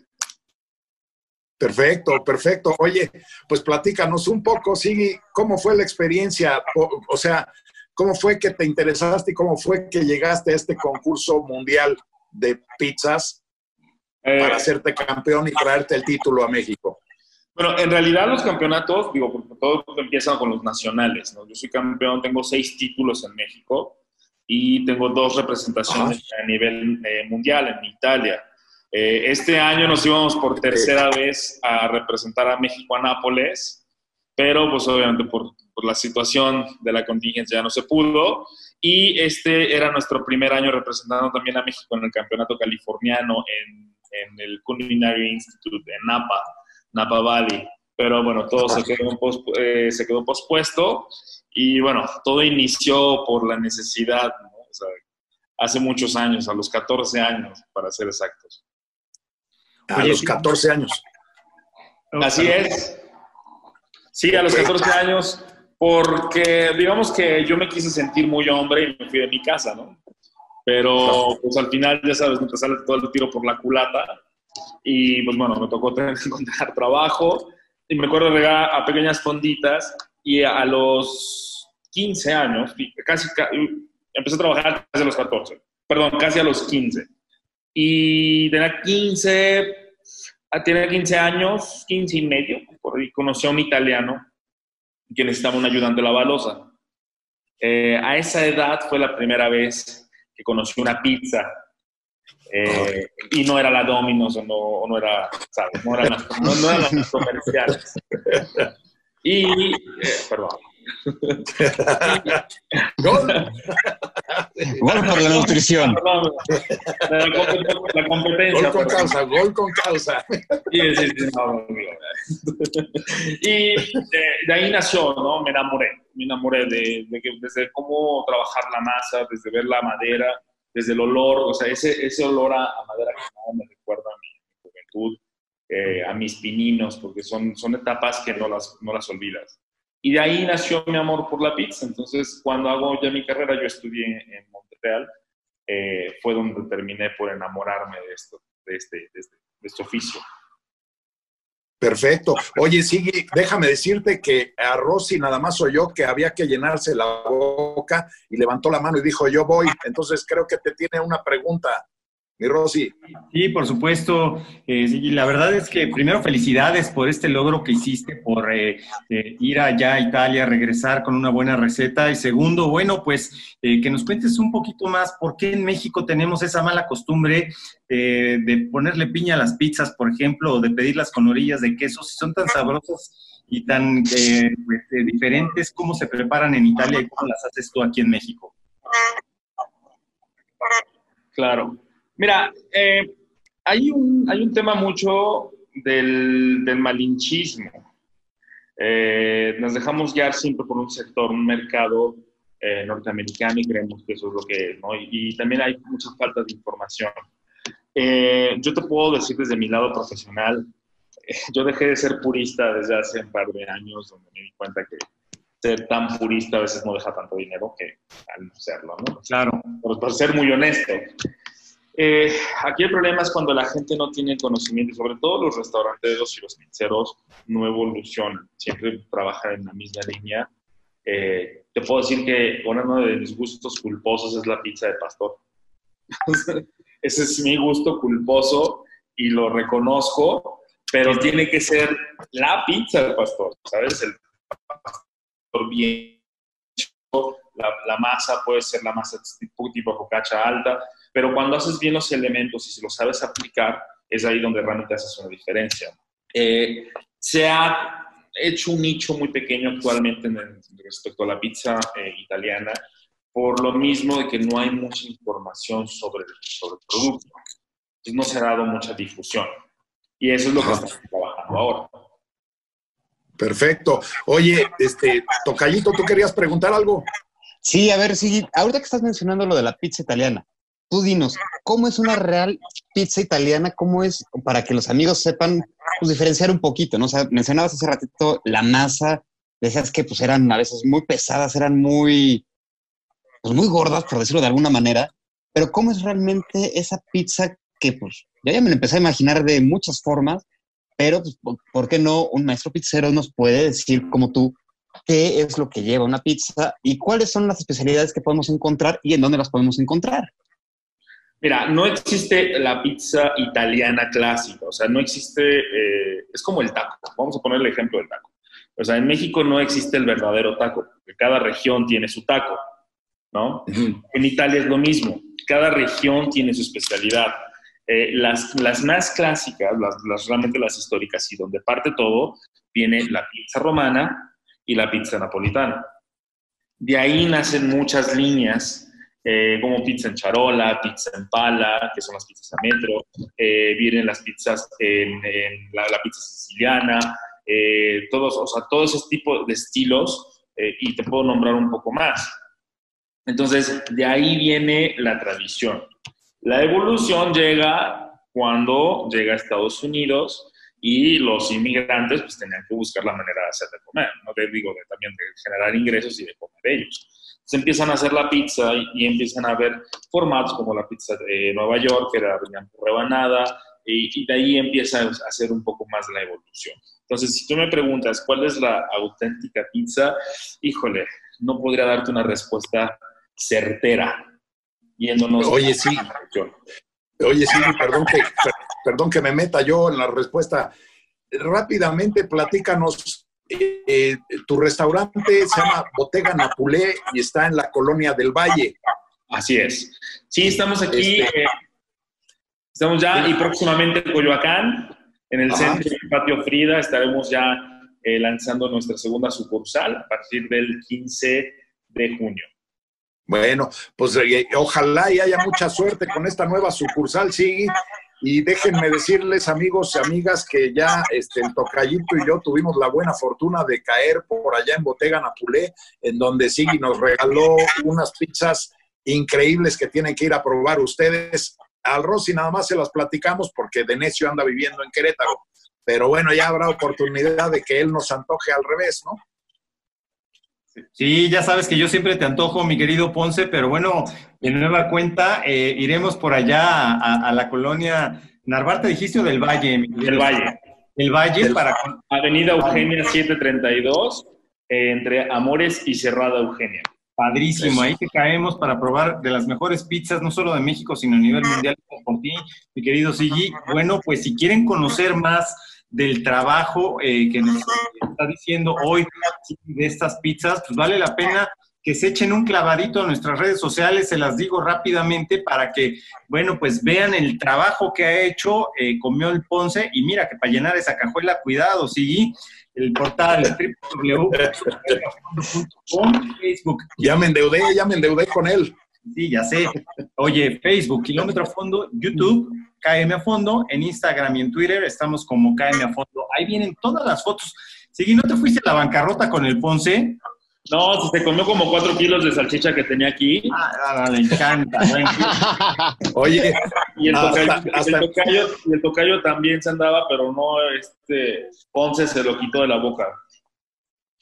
Perfecto, perfecto. Oye, pues platícanos un poco, Sigui, ¿cómo fue la experiencia? O, sea, ¿cómo fue que te interesaste y cómo fue que llegaste a este concurso mundial de pizzas para eh, hacerte campeón y traerte el título a México? Bueno, en realidad los campeonatos, digo, porque todo empieza con los nacionales, ¿no? Yo soy campeón, tengo seis títulos en México y tengo dos representaciones a nivel eh, mundial en Italia. Eh, este año nos íbamos por tercera vez a representar a México a Nápoles, pero pues obviamente por, por, la situación de la contingencia ya no se pudo. Y este era nuestro primer año representando también a México en el campeonato californiano en, en el Culinary Institute en Napa. Napa Valley. Pero bueno, todo se quedó, eh, se quedó pospuesto y bueno, todo inició por la necesidad, hace muchos años, a los 14 años, para ser exactos. A los 14 años. Así es. Sí, a los 14 años, porque digamos que yo me quise sentir muy hombre y me fui de mi casa, ¿no? Pero pues al final, ya sabes, me sale todo el tiro por la culata y pues bueno, me tocó tener que encontrar trabajo y me acuerdo de llegar a pequeñas fonditas y a los 15 años, casi, empecé a trabajar casi a los 14, perdón, casi a los 15. Y tenía 15, tenía 15 años, 15 y medio, ahí conocí a un italiano un ayudante de la balosa. Eh, a esa edad fue la primera vez que conocí una pizza eh, y no era la Domino's o no, no era, ¿sabes? No eran las, no, eran las comerciales. Y, eh, perdón. Gol. Gol por la nutrición. La, competencia. Gol con causa, gol con causa. Sí, sí, sí, y eh, de ahí nació, ¿no? Me enamoré. Me enamoré de, de, de, desde cómo trabajar la masa, desde ver la madera, desde el olor, o sea, ese, ese olor a, madera quemada me recuerda a mi, juventud, eh, a mis pininos, porque son, son etapas que no las, no las olvidas. Y de ahí nació mi amor por la pizza. Entonces, cuando hago ya mi carrera, yo estudié en Montreal, eh, fue donde terminé por enamorarme de, esto, de, este, de, este, de este oficio. Perfecto. Oye, sigue, déjame decirte que a Rosy nada más oyó que había que llenarse la boca y levantó la mano y dijo, yo voy. Entonces creo que te tiene una pregunta. Mi Rosy. Sí, por supuesto. Eh, la verdad es que primero felicidades por este logro que hiciste, por eh, eh, ir allá a Italia, regresar con una buena receta. Y segundo, bueno, pues eh, que nos cuentes un poquito más por qué en México tenemos esa mala costumbre de ponerle piña a las pizzas, por ejemplo, o de pedirlas con orillas de queso, si son tan sabrosas y tan pues, diferentes, ¿cómo se preparan en Italia y cómo las haces tú aquí en México? Claro. Mira, eh, hay, un, hay un tema mucho del, del malinchismo. Eh, nos dejamos guiar siempre por un sector, un mercado eh, norteamericano y creemos que eso es lo que es, ¿no? Y, también hay mucha falta de información. yo te puedo decir desde mi lado profesional, yo dejé de ser purista desde hace un par de años, donde me di cuenta que ser tan purista a veces no deja tanto dinero que al no serlo, ¿no? Claro. Por, por ser muy honesto. Eh, aquí el problema es cuando la gente no tiene conocimiento, sobre todo los restauranteros y los pizzeros no evolucionan, siempre trabajan en la misma línea. Eh, te puedo decir que uno de mis gustos culposos es la pizza de pastor. Ese es mi gusto culposo y lo reconozco, pero tiene que ser la pizza de pastor, ¿sabes? El pastor bien la, la, masa puede ser la masa tipo, tipo alta, pero cuando haces bien los elementos y si los sabes aplicar, es ahí donde realmente haces una diferencia. Eh, se ha hecho un nicho muy pequeño actualmente en respecto a la pizza eh, italiana, por lo mismo de que no hay mucha información sobre, sobre el producto. Entonces no se ha dado mucha difusión. Y eso es lo que estamos trabajando ahora. Perfecto. Oye, este, Tocayito, ¿tú querías preguntar algo? Sí, a ver, sí, ahorita que estás mencionando lo de la pizza italiana, tú dinos, ¿cómo es una real pizza italiana? ¿Cómo es para que los amigos sepan pues, diferenciar un poquito? ¿no? O sea, mencionabas hace ratito la masa, decías que pues eran a veces muy pesadas, eran muy, pues, muy gordas, por decirlo de alguna manera, pero ¿cómo es realmente esa pizza que pues yo ya me la empecé a imaginar de muchas formas, pero pues, ¿por qué no un maestro pizzero nos puede decir como tú qué es lo que lleva una pizza y cuáles son las especialidades que podemos encontrar y en dónde las podemos encontrar? Mira, no existe la pizza italiana clásica, o sea, no existe, eh, es como el taco, vamos a poner el ejemplo del taco. O sea, en México no existe el verdadero taco, porque cada región tiene su taco, ¿no? En Italia es lo mismo, cada región tiene su especialidad. Eh, las, las, más clásicas, las, las, realmente las históricas y donde parte todo, viene la pizza romana y la pizza napolitana. De ahí nacen muchas líneas eh, como pizza en charola, pizza en pala, que son las pizzas a metro, eh, vienen las pizzas en, la, pizza siciliana, eh, todos, o sea, todo ese tipo de estilos, y te puedo nombrar un poco más. Entonces, de ahí viene la tradición. La evolución llega cuando llega a Estados Unidos y los inmigrantes pues tenían que buscar la manera de hacer de comer, no te digo de, también de generar ingresos y de comer ellos se empiezan a hacer la pizza y, empiezan a ver formatos como la pizza de Nueva York, que era rebanada, y, de ahí empieza a hacer un poco más la evolución. Entonces, si tú me preguntas cuál es la auténtica pizza, híjole, no podría darte una respuesta certera. Yéndonos Oye, sí. Oye, sí, perdón que, perdón que me meta yo en la respuesta. Rápidamente, platícanos eh, tu restaurante se llama Botega Napulé y está en la colonia del Valle. Así es. Sí, estamos aquí. Este, eh, estamos ya y próximamente en Coyoacán, en el centro del Patio Frida, estaremos ya eh, lanzando nuestra segunda sucursal a partir del 15 de junio. Bueno, pues ojalá y haya mucha suerte con esta nueva sucursal, sí, y déjenme decirles, amigos y amigas, que ya este, el Tocayito y yo tuvimos la buena fortuna de caer por allá en Botega Napulé, en donde Sigui nos regaló unas pizzas increíbles que tienen que ir a probar ustedes. Al Rossi nada más se las platicamos porque de necio anda viviendo en Querétaro. Pero bueno, ya habrá oportunidad de que él nos antoje al revés, ¿no? Sí, ya sabes que yo siempre te antojo, mi querido Ponce, pero bueno, de nueva cuenta, eh, iremos por allá a, la colonia Narvarte, dijiste, o del Valle? Del Valle. El Valle para... Avenida Eugenia 732, eh, entre Amores y Cerrada Eugenia. Padrísimo, ahí te caemos para probar de las mejores pizzas, no solo de México, sino a nivel mundial por ti, mi querido Sigi. Bueno, pues si quieren conocer más del trabajo eh, que nos está diciendo hoy de estas pizzas, pues vale la pena que se echen un clavadito a nuestras redes sociales, se las digo rápidamente para que, bueno, pues vean el trabajo que ha hecho eh, Comió el Ponce y mira que para llenar esa cajuela, cuidado, sí, el portal www.facebook. Facebook. Ya me endeudé, ya me endeudé con él. Sí, ya sé. Oye, Facebook, Kilómetro a Fondo, YouTube, KM a Fondo, en Instagram y en Twitter estamos como KM a Fondo. Ahí vienen todas las fotos. Sí, ¿no te fuiste a la bancarrota con el Ponce? No, se comió como cuatro kilos de salchicha que tenía aquí. Ah, le encanta. Oye, y el, tocayo, y el tocayo también se andaba, pero no, este, Ponce se lo quitó de la boca.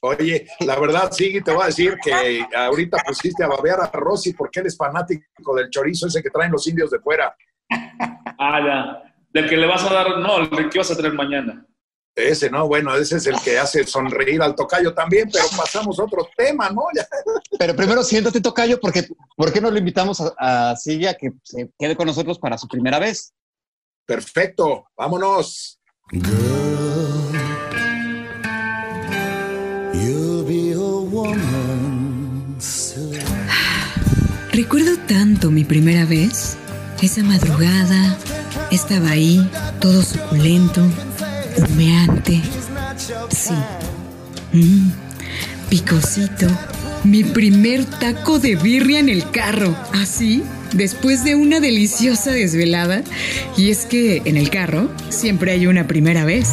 Oye, la verdad, sí, te voy a decir que ahorita pusiste a babear a Rosy porque él es fanático del chorizo ese que traen los indios de fuera. Ah, ya. Del que le vas a dar, no, del que vas a traer mañana. Ese, ¿no? Bueno, ese es el que hace sonreír al tocayo también, pero pasamos a otro tema, ¿no? Pero primero siéntate, tocayo, porque ¿por qué no lo invitamos a, a Silvia que se quede con nosotros para su primera vez? Perfecto, vámonos. Recuerdo tanto mi primera vez. Esa madrugada estaba ahí, todo suculento humeante. Sí. Mm, picosito. Mi primer taco de birria en el carro. Así, después de una deliciosa desvelada. Y es que en el carro siempre hay una primera vez.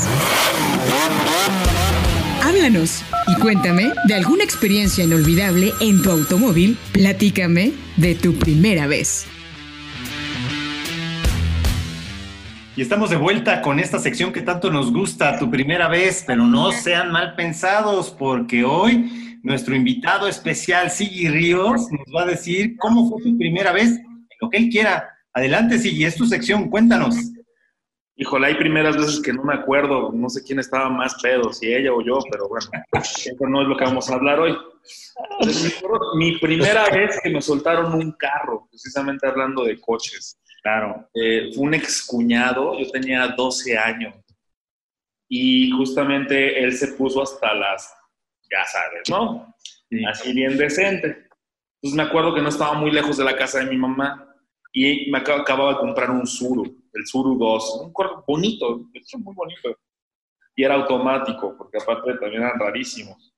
Y cuéntame de alguna experiencia inolvidable en tu automóvil. Platícame de tu primera vez. Y estamos de vuelta con esta sección que tanto nos gusta, tu primera vez, pero no sean mal pensados, porque hoy nuestro invitado especial, Sigui Ríos, nos va a decir cómo fue su primera vez, lo que él quiera. Adelante, Sigui, es tu sección, cuéntanos. Híjole, hay primeras veces que no me acuerdo, no sé quién estaba más pedo, si ella o yo, pero bueno, eso no es lo que vamos a hablar hoy. Mi primera vez que me soltaron un carro, precisamente hablando de coches. Claro. Eh, fue un excuñado, yo tenía 12 años. Y justamente él se puso hasta las, ya sabes, ¿no? Así bien decente. Entonces me acuerdo que no estaba muy lejos de la casa de mi mamá y me acababa de comprar un Suru, el Suru 2, un cuerpo bonito, muy bonito. Y era automático, porque aparte también eran rarísimos.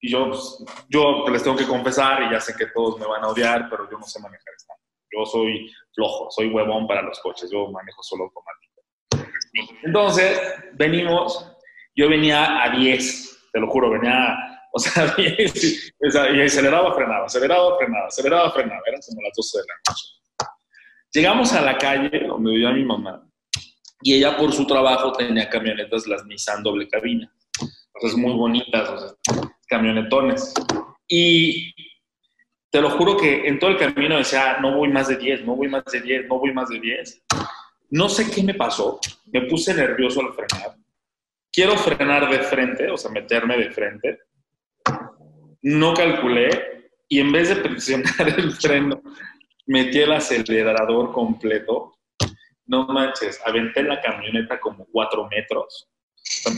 Y yo, pues, yo les tengo que confesar, y ya sé que todos me van a odiar, pero yo no sé manejar esta. Yo soy flojo, soy huevón para los coches, yo manejo solo automático. Entonces, venimos, yo venía a 10, te lo juro, venía, o sea, a 10, y aceleraba, frenaba, aceleraba, frenaba, aceleraba, frenaba, eran como las 12 de la noche. Llegamos a la calle donde vivía mi mamá, y ella por su trabajo tenía camionetas, las Nissan doble cabina, entonces muy bonitas, o sea, camionetones. Y te lo juro que en todo el camino decía, no voy más de 10, no voy más de 10, no voy más de 10. No sé qué me pasó, me puse nervioso al frenar. Quiero frenar de frente, o sea, meterme de frente. No calculé y en vez de presionar el freno, metí el acelerador completo. No manches, aventé la camioneta como 4 metros.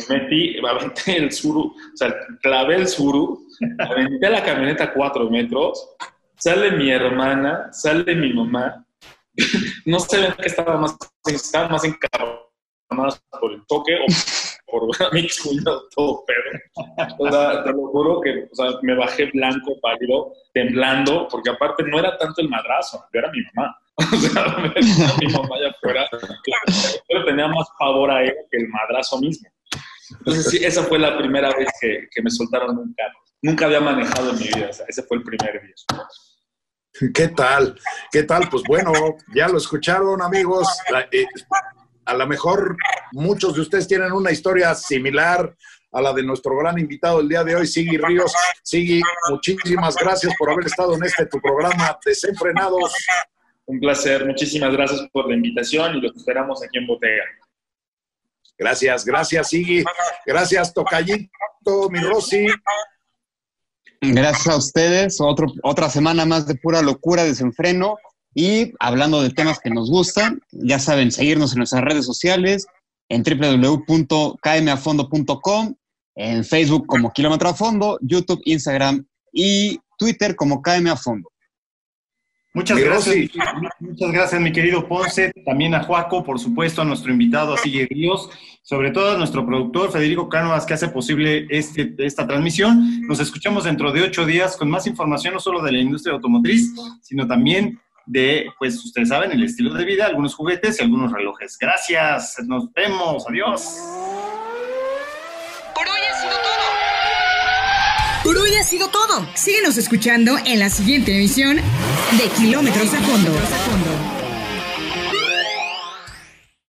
Metí, aventé el suru, o sea, clavé el suru, aventé la camioneta cuatro metros, sale mi hermana, sale mi mamá, no sé ven que estaba más, estaba más encabronadas por el toque o por mi cuñado todo pero. O sea, te lo juro que o sea, me bajé blanco, pálido, temblando, porque aparte no era tanto el madrazo, era mi mamá. O sea, mi mamá allá afuera, pero tenía más favor a él que el madrazo mismo. Entonces, sí, esa fue la primera vez que, que me soltaron un carro. Nunca había manejado en mi vida, o sea, ese fue el primer día. ¿Qué tal? ¿Qué tal? Pues bueno, ya lo escucharon, amigos. Eh, a lo mejor muchos de ustedes tienen una historia similar a la de nuestro gran invitado el día de hoy, Sigui Ríos. Sigui, muchísimas gracias por haber estado en este tu programa Desenfrenados. Un placer, muchísimas gracias por la invitación y los esperamos aquí en Botega. Gracias, gracias, Iggy. Gracias, Tocayito, mi Rosy. Gracias a ustedes. Otro, otra semana más de pura locura, desenfreno y hablando de temas que nos gustan. Ya saben, seguirnos en nuestras redes sociales, en www.kmafondo.com, en Facebook como Kilómetro a Fondo, YouTube, Instagram y Twitter como KM a Fondo. Muchas gracias, muchas gracias, mi querido Ponce, también a Juaco, por supuesto, a nuestro invitado, a Sigue Ríos, sobre todo a nuestro productor Federico Cánovas, que hace posible este, esta transmisión. Nos escuchamos dentro de ocho días con más información, no solo de la industria automotriz, sino también de, pues ustedes saben, el estilo de vida, algunos juguetes y algunos relojes. Gracias, nos vemos, adiós. Por hoy ha sido todo. Por hoy ha sido todo. Síguenos escuchando en la siguiente emisión de Kilómetros a Fondo.